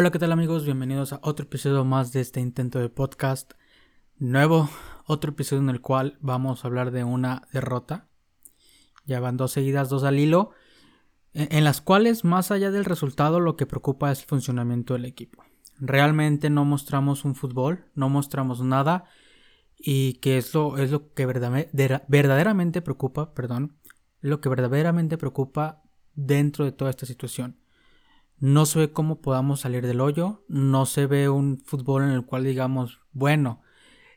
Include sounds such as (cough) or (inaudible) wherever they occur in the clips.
Hola, ¿qué tal amigos? Bienvenidos a otro episodio más de este intento de podcast nuevo, otro episodio en el cual vamos a hablar de una derrota. Ya van dos seguidas, dos al hilo, en las cuales más allá del resultado lo que preocupa es el funcionamiento del equipo. Realmente no mostramos un fútbol, no mostramos nada y que eso es lo que verdaderamente preocupa, perdón, lo que verdaderamente preocupa dentro de toda esta situación no se ve cómo podamos salir del hoyo, no se ve un fútbol en el cual digamos, bueno,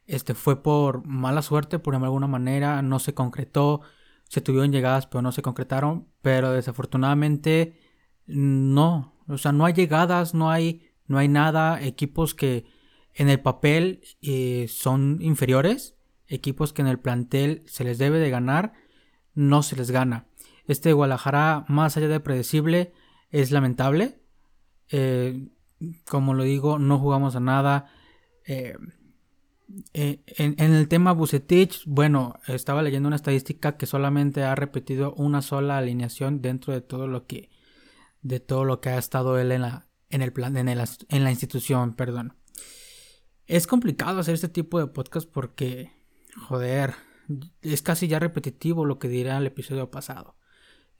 este fue por mala suerte, por alguna manera, no se concretó, se tuvieron llegadas pero no se concretaron, pero desafortunadamente no, o sea, no hay llegadas, no hay, no hay nada, equipos que en el papel eh, son inferiores, equipos que en el plantel se les debe de ganar, no se les gana. Este Guadalajara, más allá de predecible, es lamentable. Eh, como lo digo, no jugamos a nada. Eh, eh, en, el tema Bucetich, bueno, estaba leyendo una estadística que solamente ha repetido una sola alineación dentro de todo lo que de todo lo que ha estado él en la en el plan en, en la institución, perdón. Es complicado hacer este tipo de podcast porque joder, es casi ya repetitivo lo que dirá el episodio pasado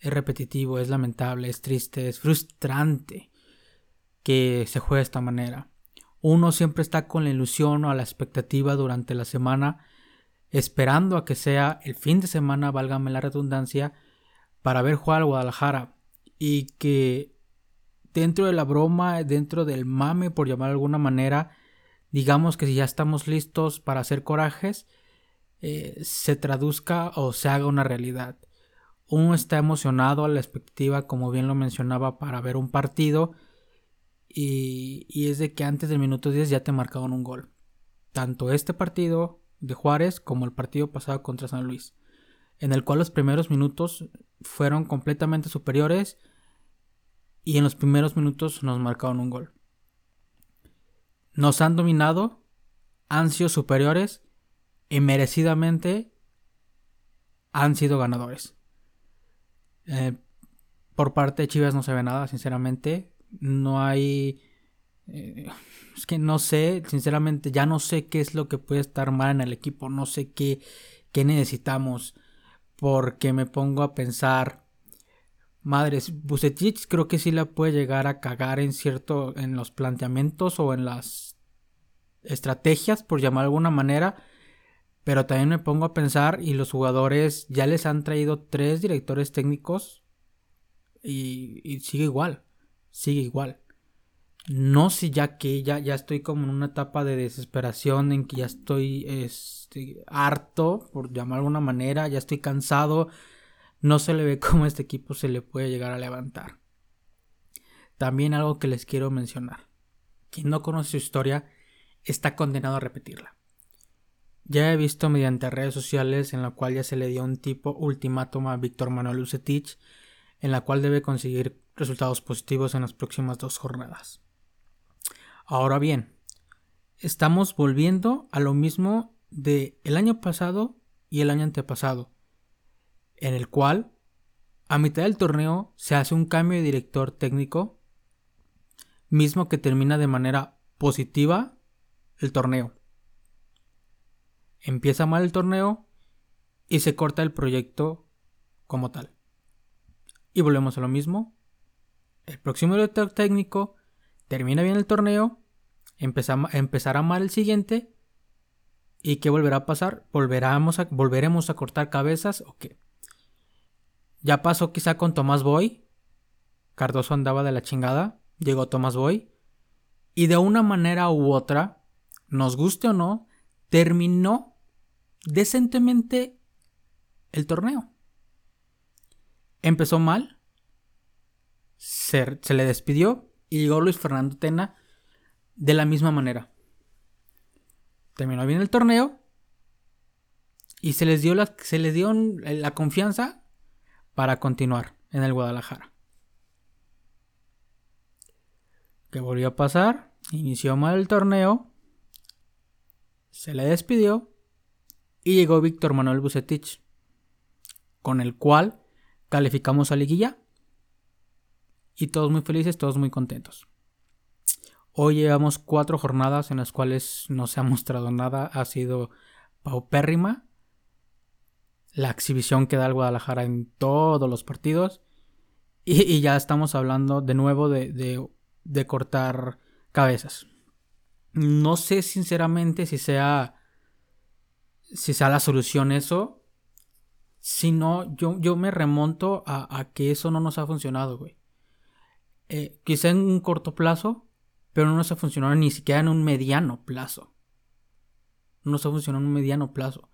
es repetitivo, es lamentable, es triste, es frustrante que se juegue de esta manera. Uno siempre está con la ilusión o a la expectativa durante la semana, esperando a que sea el fin de semana, válgame la redundancia, para ver jugar al Guadalajara. Y que dentro de la broma, dentro del mame, por llamar de alguna manera, digamos que si ya estamos listos para hacer corajes, eh, se traduzca o se haga una realidad uno está emocionado a la expectativa, como bien lo mencionaba, para ver un partido. Y, es de que antes del minuto 10 ya te marcaban un gol. Tanto este partido de Juárez como el partido pasado contra San Luis. En el cual los primeros minutos fueron completamente superiores. Y en los primeros minutos nos marcaron un gol. Nos han dominado, han sido superiores y merecidamente han sido ganadores. Eh, por parte de Chivas no se ve nada, sinceramente. No hay... Eh, es que no sé, sinceramente, ya no sé qué es lo que puede estar mal en el equipo. No sé qué, qué necesitamos. Porque me pongo a pensar... Madres, Bucetich creo que sí la puede llegar a cagar en cierto... en los planteamientos o en las estrategias, por llamar de alguna manera pero también me pongo a pensar y los jugadores ya les han traído tres directores técnicos y, sigue igual, sigue igual. No sé ya que ya, ya estoy como en una etapa de desesperación en que ya estoy este, harto, por llamar de alguna manera, ya estoy cansado. No se le ve (laughs) cómo este equipo se le puede llegar a levantar. También algo que les quiero mencionar. Quien no conoce su historia está condenado a repetirla. Ya he visto mediante redes sociales en la cual ya se le dio un tipo ultimátum a Víctor Manuel Lucetich, en la cual debe conseguir resultados positivos en las próximas dos jornadas. Ahora bien, estamos volviendo a lo mismo de el año pasado y el año antepasado, en el cual a mitad del torneo se hace un cambio de director técnico, mismo que termina de manera positiva el torneo empieza mal el torneo y se corta el proyecto como tal. Y volvemos a lo mismo. El próximo director técnico termina bien el torneo, empezará mal el siguiente. ¿Y qué volverá a pasar? ¿Volveremos a, ¿Volveremos a cortar cabezas o qué? Ya pasó quizá con Tomás Boy. Cardoso andaba de la chingada. Llegó Tomás Boy. Y de una manera u otra, nos guste o no, terminó decentemente el torneo. Empezó mal, se, le despidió y llegó Luis Fernando Tena de la misma manera. Terminó bien el torneo y se les dio la, se les dio la confianza para continuar en el Guadalajara. ¿Qué volvió a pasar? Inició mal el torneo, se le despidió y llegó Víctor Manuel Bucetich, con el cual calificamos a liguilla y todos muy felices, todos muy contentos. Hoy llevamos cuatro jornadas en las cuales no se ha (laughs) mostrado nada. Ha sido paupérrima. La exhibición que da el Guadalajara en todos los partidos. Y, ya estamos hablando de nuevo de, de, cortar cabezas. No sé sinceramente si sea. Si sea la solución eso. Si no, yo, yo me remonto a, que eso no nos ha funcionado, güey. Eh, quizá en un corto plazo pero no nos ha funcionado ni siquiera en un mediano plazo. No nos ha funcionado en un mediano plazo.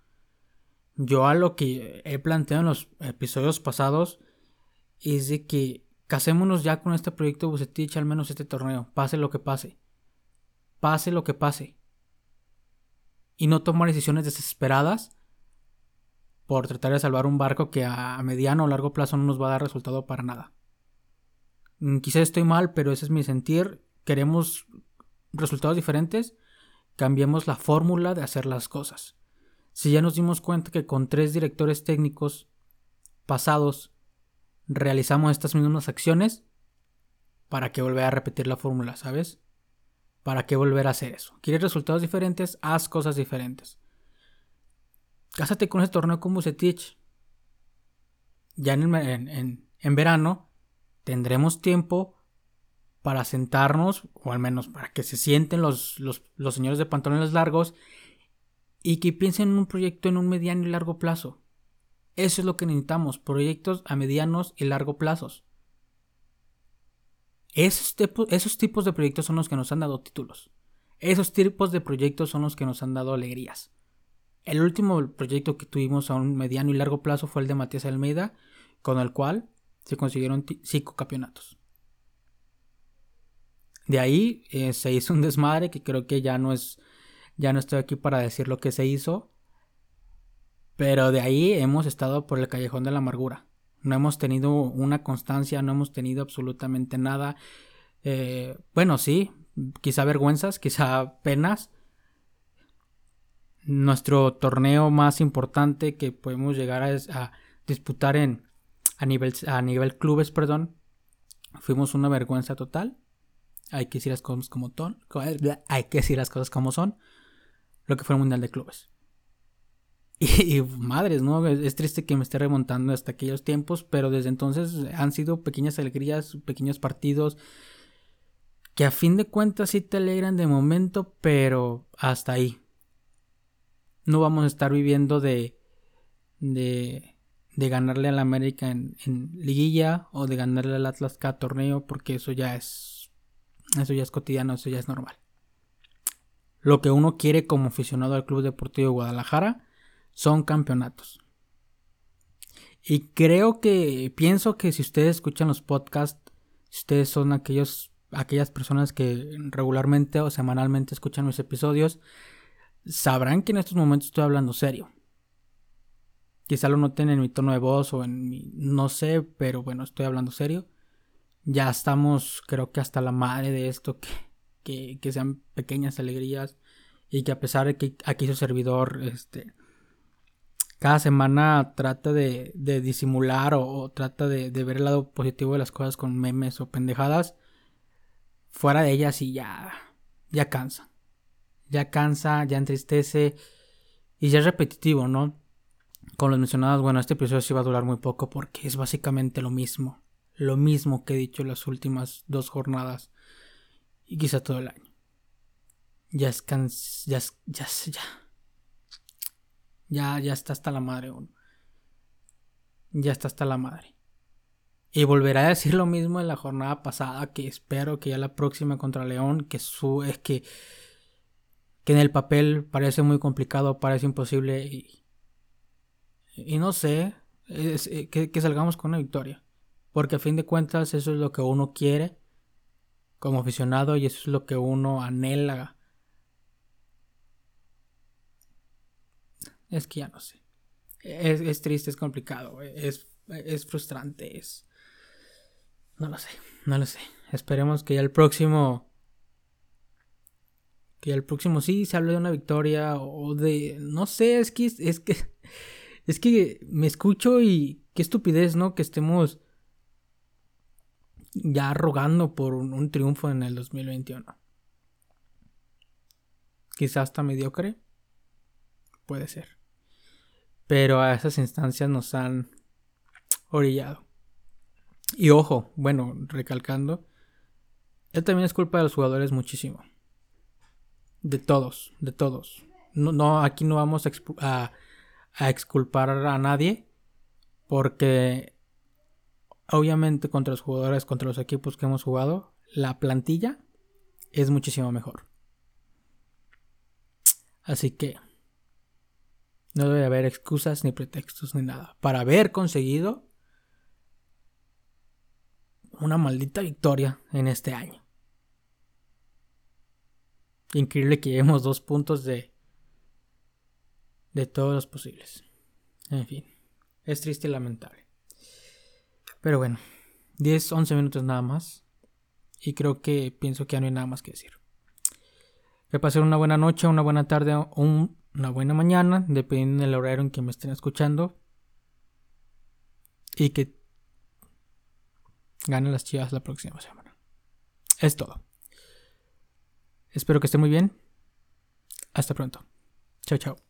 Yo a lo que he planteado en los episodios pasados es de que casémonos ya con este proyecto Bucetich, al menos este torneo, pase lo que pase. Pase lo que pase. Y no tomar decisiones desesperadas por tratar de salvar un barco que a mediano o largo plazo no nos va a dar resultado para nada. Mm, quizás estoy mal, pero ese es mi sentir queremos resultados diferentes, cambiemos la fórmula de hacer las cosas. Si ya nos dimos cuenta que con tres directores técnicos pasados realizamos estas mismas acciones, ¿para qué volver a repetir la fórmula, sabes? ¿Para qué volver a hacer eso? ¿Quieres resultados diferentes? Haz cosas diferentes. Cásate con ese torneo con Bucetich. Ya en, en, en verano tendremos tiempo para sentarnos, o al menos para que se sienten los, los, señores de pantalones largos y que piensen en un proyecto en un mediano y largo plazo. Eso es lo que necesitamos, proyectos a medianos y largo plazos. Esos, tipos de proyectos son los que nos han dado títulos. Esos tipos de proyectos son los que nos han dado alegrías. El último proyecto que tuvimos a un mediano y largo plazo fue el de Matías Almeida, con el cual se consiguieron cinco campeonatos. De ahí eh, se hizo un desmadre que creo que ya no es, ya no estoy aquí para decir lo que se hizo. Pero de ahí hemos estado por el callejón de la amargura. No hemos tenido una constancia, no hemos tenido absolutamente nada. Eh, bueno, sí, quizá vergüenzas, (laughs) quizá penas. Nuestro torneo más importante que podemos llegar a, a disputar en a nivel, a nivel clubes, perdón, fuimos una vergüenza total. Hay que decir las cosas como son. Hay que decir las cosas como son. Lo que fue el Mundial de Clubes. (laughs) Y, madres, ¿no? Es, triste que me esté remontando hasta aquellos tiempos, pero desde entonces han sido pequeñas alegrías, pequeños partidos que a fin de cuentas sí te alegran de momento, pero hasta ahí. No vamos a estar viviendo de, de, de ganarle al América en, en liguilla o de ganarle al Atlas cada torneo, porque eso ya es eso ya es cotidiano, eso ya es normal. Lo que uno quiere como aficionado al Club Deportivo de Guadalajara son campeonatos. Y creo que, pienso que si ustedes escuchan los podcasts, si ustedes son aquellos, aquellas personas que regularmente o semanalmente escuchan los episodios, sabrán que en estos momentos estoy hablando serio. Quizá lo noten en mi tono de voz o en mi... no sé, pero bueno, estoy hablando serio ya estamos, creo que hasta la madre de esto, que, que, sean pequeñas alegrías y que a pesar de que aquí su servidor, este, cada semana trata de, de disimular o, trata de, de, ver el lado positivo de las cosas con memes o pendejadas, fuera de ellas y ya, ya cansa. Ya cansa, ya entristece y ya es repetitivo, ¿no? Con los mencionados, bueno, este episodio sí va a durar muy poco porque es básicamente lo mismo lo mismo que he dicho las últimas dos jornadas y quizá todo el año. Ya es cans ya, ya, ya, ya, ya está hasta la madre uno. Ya está hasta la madre. Y volverá a decir lo mismo en la jornada pasada, que espero que ya la próxima contra León, que su es que que en el papel parece muy complicado, parece imposible y, y no sé, es, eh, que, que salgamos con una victoria. Porque a fin de cuentas eso es lo que uno quiere como aficionado y eso es lo que uno anhela. Es que ya no sé. Es, triste, es complicado, es, es frustrante, es... No lo sé, no lo sé. Esperemos que ya el próximo... Que ya el próximo sí se hable de una victoria o de... No sé, es que... Es que, (laughs) es que me escucho y qué estupidez, ¿no? Que estemos ya rogando por un, triunfo en el 2021. quizás hasta mediocre. Puede ser. Pero a esas instancias nos han orillado. Y ojo, bueno, recalcando, él también es culpa de los jugadores muchísimo. De todos, de todos. No, no aquí no vamos a, a exculpar a nadie porque obviamente contra los jugadores, contra los equipos que hemos jugado, la plantilla es muchísimo mejor. Así que no debe haber excusas ni pretextos ni nada. Para haber conseguido una maldita victoria en este año. Increíble que llevemos dos puntos de, de todos los posibles. En fin, es triste y lamentable. Pero bueno, 10, 11 minutos nada más. Y creo que pienso que ya no hay nada más que decir. Que pasen una buena noche, una buena tarde o una buena mañana, dependiendo del horario en que me estén escuchando. Y que ganen las chivas la próxima semana. Es todo. Espero que esté muy bien. Hasta pronto. Chao, chao.